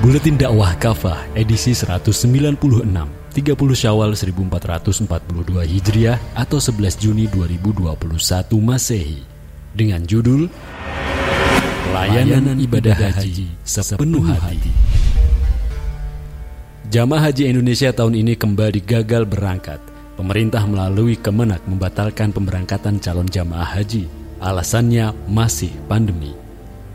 Buletin Dakwah Kafah edisi 196 30 Syawal 1442 Hijriah atau 11 Juni 2021 Masehi dengan judul Pelayanan Ibadah Haji Sepenuh Hati. Jamaah Haji Indonesia tahun ini kembali gagal berangkat. Pemerintah melalui Kemenak membatalkan pemberangkatan calon jamaah haji. Alasannya masih pandemi.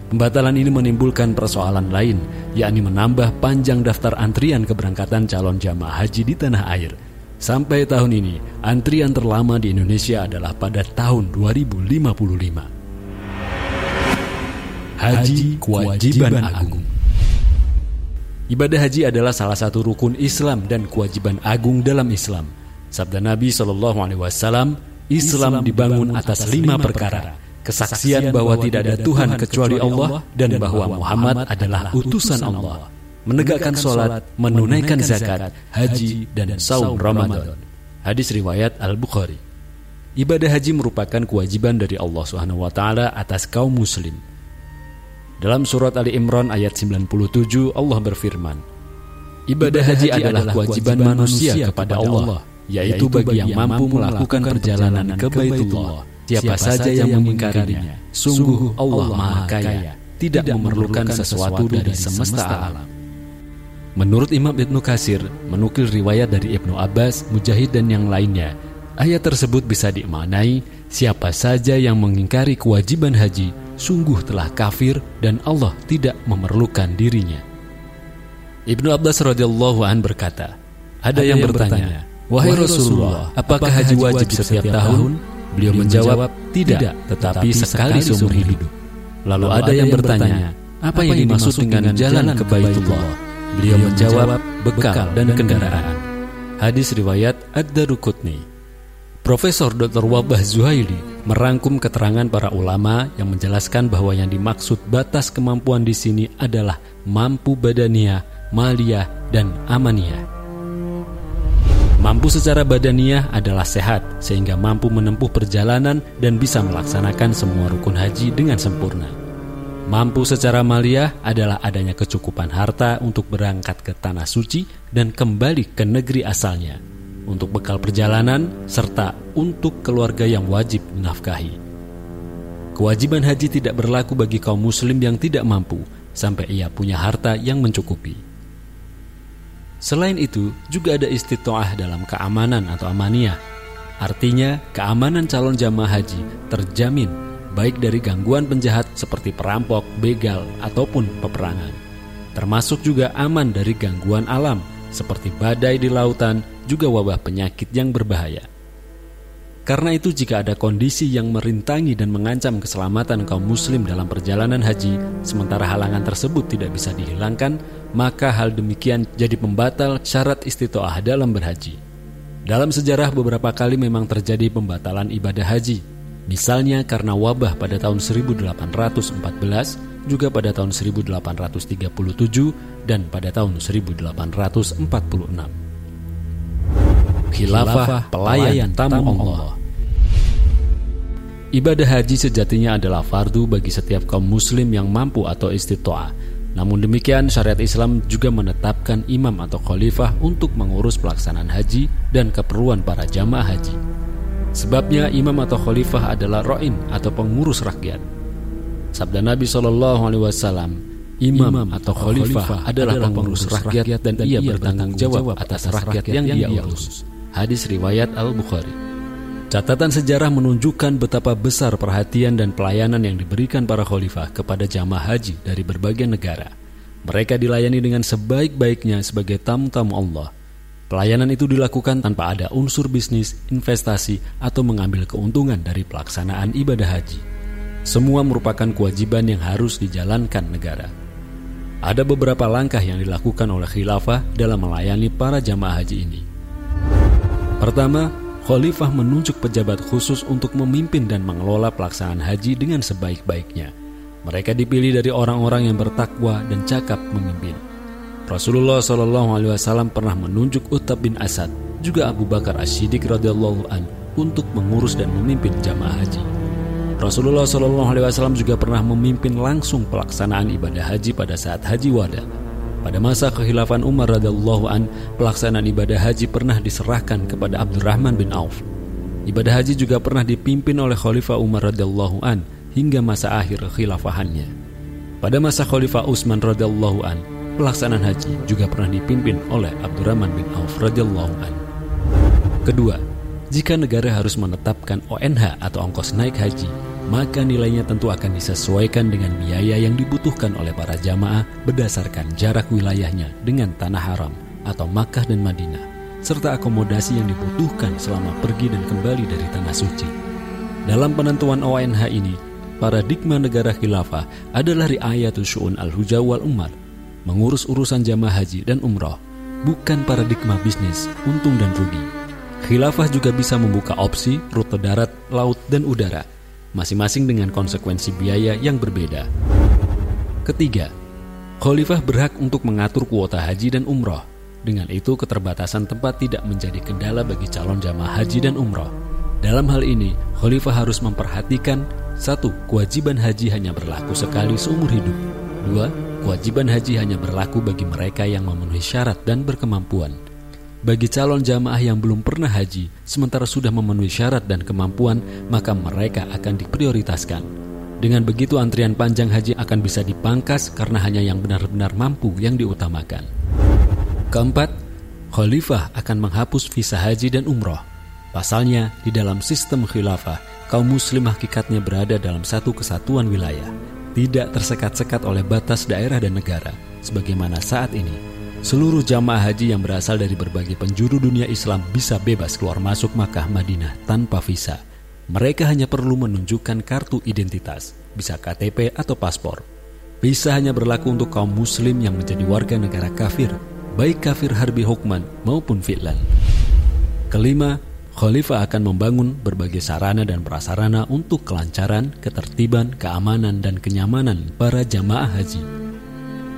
Pembatalan ini menimbulkan persoalan lain, yakni menambah panjang daftar antrian keberangkatan calon jamaah haji di tanah air. Sampai tahun ini, antrian terlama di Indonesia adalah pada tahun 2055. Haji Kewajiban Agung Ibadah haji adalah salah satu rukun Islam dan kewajiban agung dalam Islam. Sabda Nabi Shallallahu Alaihi Wasallam, Islam dibangun atas lima perkara kesaksian bahwa tidak ada Tuhan kecuali Allah dan bahwa Muhammad adalah utusan Allah, menegakkan sholat, menunaikan zakat, haji, dan saum Ramadan. Hadis riwayat Al-Bukhari. Ibadah haji merupakan kewajiban dari Allah Subhanahu wa taala atas kaum muslim. Dalam surat Ali Imran ayat 97 Allah berfirman, Ibadah haji adalah kewajiban manusia kepada Allah, yaitu bagi yang mampu melakukan perjalanan ke Baitullah Siapa saja yang mengingkarinya, sungguh Allah Maha Kaya, tidak memerlukan sesuatu dari semesta alam. Menurut Imam Ibnu Kasir, menukil riwayat dari Ibnu Abbas, Mujahid dan yang lainnya, ayat tersebut bisa dimaknai siapa saja yang mengingkari kewajiban haji, sungguh telah kafir dan Allah tidak memerlukan dirinya. Ibnu Abbas radhiyallahu an berkata, ada, yang, yang bertanya, wahai Rasulullah, apakah haji wajib setiap tahun? Beliau menjawab, tidak, tetapi sekali seumur hidup. Lalu ada yang bertanya, apa yang dimaksud dengan jalan ke Baitullah? Beliau menjawab, bekal dan kendaraan. Hadis riwayat Ad-Darukutni. Profesor Dr. Wabah Zuhaili merangkum keterangan para ulama yang menjelaskan bahwa yang dimaksud batas kemampuan di sini adalah mampu badaniah, maliyah, dan amaniyah. Mampu secara badaniah adalah sehat, sehingga mampu menempuh perjalanan dan bisa melaksanakan semua rukun haji dengan sempurna. Mampu secara maliah adalah adanya kecukupan harta untuk berangkat ke tanah suci dan kembali ke negeri asalnya, untuk bekal perjalanan, serta untuk keluarga yang wajib menafkahi. Kewajiban haji tidak berlaku bagi kaum muslim yang tidak mampu, sampai ia punya harta yang mencukupi. Selain itu, juga ada istitoah dalam keamanan atau amaniyah. Artinya, keamanan calon jamaah haji terjamin baik dari gangguan penjahat seperti perampok, begal, ataupun peperangan. Termasuk juga aman dari gangguan alam seperti badai di lautan, juga wabah penyakit yang berbahaya. Karena itu jika ada kondisi yang merintangi dan mengancam keselamatan kaum muslim dalam perjalanan haji, sementara halangan tersebut tidak bisa dihilangkan, maka hal demikian jadi pembatal syarat istitoah dalam berhaji. Dalam sejarah beberapa kali memang terjadi pembatalan ibadah haji, misalnya karena wabah pada tahun 1814, juga pada tahun 1837, dan pada tahun 1846. Khilafah pelayan tamu Allah Ibadah haji sejatinya adalah fardu bagi setiap kaum muslim yang mampu atau istitoah. Namun demikian syariat Islam juga menetapkan imam atau khalifah untuk mengurus pelaksanaan haji dan keperluan para jamaah haji. Sebabnya imam atau khalifah adalah ro'in atau pengurus rakyat. Sabda Nabi saw, imam atau khalifah adalah pengurus rakyat dan ia bertanggung jawab atas rakyat yang dia urus. Hadis riwayat Al-Bukhari. Catatan sejarah menunjukkan betapa besar perhatian dan pelayanan yang diberikan para khalifah kepada jamaah haji dari berbagai negara. Mereka dilayani dengan sebaik-baiknya sebagai tamu-tamu Allah. Pelayanan itu dilakukan tanpa ada unsur bisnis, investasi, atau mengambil keuntungan dari pelaksanaan ibadah haji. Semua merupakan kewajiban yang harus dijalankan negara. Ada beberapa langkah yang dilakukan oleh khilafah dalam melayani para jamaah haji ini. Pertama, Khalifah menunjuk pejabat khusus untuk memimpin dan mengelola pelaksanaan haji dengan sebaik-baiknya. Mereka dipilih dari orang-orang yang bertakwa dan cakap memimpin. Rasulullah Shallallahu Alaihi Wasallam pernah menunjuk Utab bin Asad, juga Abu Bakar As-Siddiq radhiyallahu an untuk mengurus dan memimpin jamaah haji. Rasulullah Shallallahu Alaihi Wasallam juga pernah memimpin langsung pelaksanaan ibadah haji pada saat haji wada. Pada masa kekhilafan Umar radhiallahu an, pelaksanaan ibadah haji pernah diserahkan kepada Abdurrahman bin Auf. Ibadah haji juga pernah dipimpin oleh Khalifah Umar radhiallahu an hingga masa akhir kekhilafahannya. Pada masa Khalifah Utsman radhiallahu an, pelaksanaan haji juga pernah dipimpin oleh Abdurrahman bin Auf radhiallahu an. Kedua, jika negara harus menetapkan ONH atau ongkos naik haji, maka nilainya tentu akan disesuaikan dengan biaya yang dibutuhkan oleh para jamaah berdasarkan jarak wilayahnya dengan tanah haram atau Makkah dan Madinah, serta akomodasi yang dibutuhkan selama pergi dan kembali dari tanah suci. Dalam penentuan ONH ini, paradigma negara khilafah adalah riayatul syu'un al-hujah wal umar, mengurus urusan jamaah haji dan umroh, bukan paradigma bisnis, untung dan rugi. Khilafah juga bisa membuka opsi rute darat, laut, dan udara – masing-masing dengan konsekuensi biaya yang berbeda. Ketiga, khalifah berhak untuk mengatur kuota haji dan umroh. Dengan itu, keterbatasan tempat tidak menjadi kendala bagi calon jamaah haji dan umroh. Dalam hal ini, khalifah harus memperhatikan satu, kewajiban haji hanya berlaku sekali seumur hidup. Dua, kewajiban haji hanya berlaku bagi mereka yang memenuhi syarat dan berkemampuan. Bagi calon jamaah yang belum pernah haji, sementara sudah memenuhi syarat dan kemampuan, maka mereka akan diprioritaskan. Dengan begitu antrian panjang haji akan bisa dipangkas karena hanya yang benar-benar mampu yang diutamakan. Keempat, khalifah akan menghapus visa haji dan umroh. Pasalnya, di dalam sistem khilafah, kaum muslim hakikatnya berada dalam satu kesatuan wilayah, tidak tersekat-sekat oleh batas daerah dan negara, sebagaimana saat ini Seluruh jamaah haji yang berasal dari berbagai penjuru dunia Islam bisa bebas keluar masuk Makkah Madinah tanpa visa. Mereka hanya perlu menunjukkan kartu identitas, bisa KTP atau paspor. Visa hanya berlaku untuk kaum muslim yang menjadi warga negara kafir, baik kafir harbi hukman maupun fi'lan. Kelima, Khalifah akan membangun berbagai sarana dan prasarana untuk kelancaran, ketertiban, keamanan, dan kenyamanan para jamaah haji.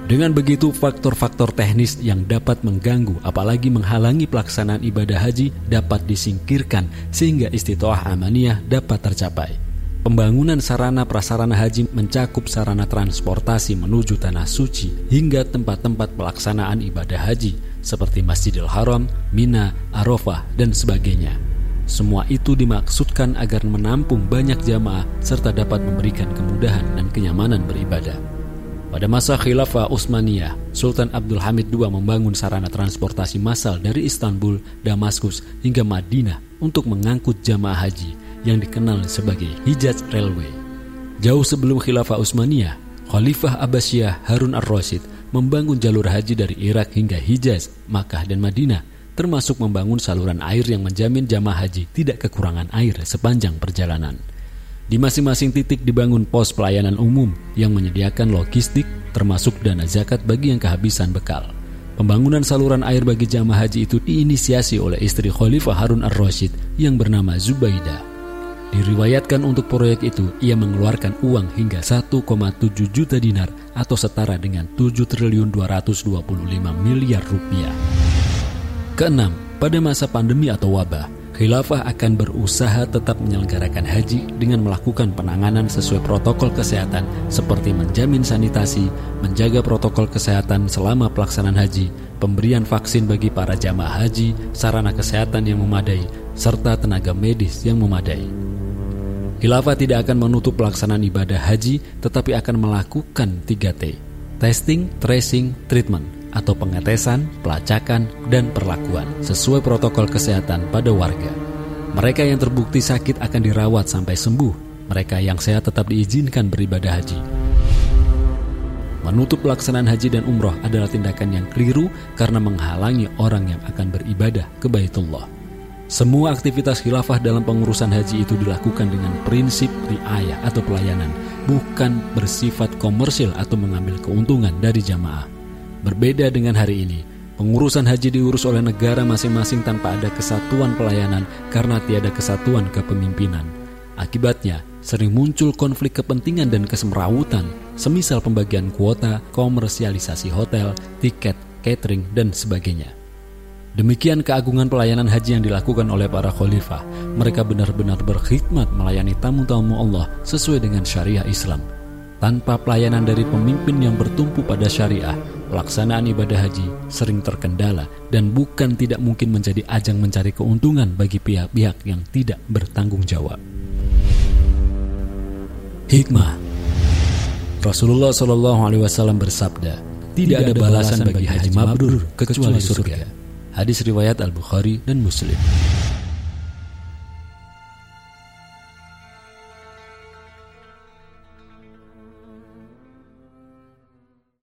Dengan begitu, faktor-faktor teknis yang dapat mengganggu apalagi menghalangi pelaksanaan ibadah haji dapat disingkirkan sehingga istitoah amaniyah dapat tercapai. Pembangunan sarana prasarana haji mencakup sarana transportasi menuju tanah suci hingga tempat-tempat pelaksanaan ibadah haji seperti Masjidil Haram, Mina, Arafah, dan sebagainya. Semua itu dimaksudkan agar menampung banyak jamaah serta dapat memberikan kemudahan dan kenyamanan beribadah. Pada masa khilafah Utsmaniyah, Sultan Abdul Hamid II membangun sarana transportasi massal dari Istanbul, Damaskus, hingga Madinah untuk mengangkut jamaah haji yang dikenal sebagai Hijaz Railway. Jauh sebelum khilafah Utsmaniyah, Khalifah Abbasiyah Harun ar-Rasyid membangun jalur haji dari Irak hingga Hijaz, Makkah, dan Madinah, termasuk membangun saluran air yang menjamin jamaah haji tidak kekurangan air sepanjang perjalanan. Di masing-masing titik dibangun pos pelayanan umum yang menyediakan logistik termasuk dana zakat bagi yang kehabisan bekal. Pembangunan saluran air bagi jamaah haji itu diinisiasi oleh istri Khalifah Harun ar-Rasyid yang bernama Zubaida. Diriwayatkan untuk proyek itu, ia mengeluarkan uang hingga 1,7 juta dinar atau setara dengan 7 triliun 225 miliar rupiah. Keenam, pada masa pandemi atau wabah, Khilafah akan berusaha tetap menyelenggarakan haji dengan melakukan penanganan sesuai protokol kesehatan seperti menjamin sanitasi, menjaga protokol kesehatan selama pelaksanaan haji, pemberian vaksin bagi para jamaah haji, sarana kesehatan yang memadai, serta tenaga medis yang memadai. Khilafah tidak akan menutup pelaksanaan ibadah haji tetapi akan melakukan 3T, testing, tracing, treatment atau pengetesan, pelacakan, dan perlakuan sesuai protokol kesehatan pada warga. Mereka yang terbukti sakit akan dirawat sampai sembuh. Mereka yang sehat tetap diizinkan beribadah haji. Menutup pelaksanaan haji dan umroh adalah tindakan yang keliru karena menghalangi orang yang akan beribadah ke Baitullah. Semua aktivitas khilafah dalam pengurusan haji itu dilakukan dengan prinsip riayah atau pelayanan, bukan bersifat komersil atau mengambil keuntungan dari jamaah. Berbeda dengan hari ini, pengurusan haji diurus oleh negara masing-masing tanpa ada kesatuan pelayanan karena tiada kesatuan kepemimpinan. Akibatnya, sering muncul konflik kepentingan dan kesemrawutan, semisal pembagian kuota, komersialisasi hotel, tiket, catering, dan sebagainya. Demikian keagungan pelayanan haji yang dilakukan oleh para khalifah. Mereka benar-benar berkhidmat melayani tamu-tamu Allah sesuai dengan syariah Islam Tanpa pelayanan dari pemimpin yang bertumpu pada syariah, pelaksanaan ibadah haji sering terkendala dan bukan tidak mungkin menjadi ajang mencari keuntungan bagi pihak-pihak yang tidak bertanggung jawab. Hikmah Rasulullah Shallallahu Alaihi Wasallam bersabda, tidak ada balasan bagi haji mabrur kecuali surga. Hadis riwayat Al Bukhari dan Muslim.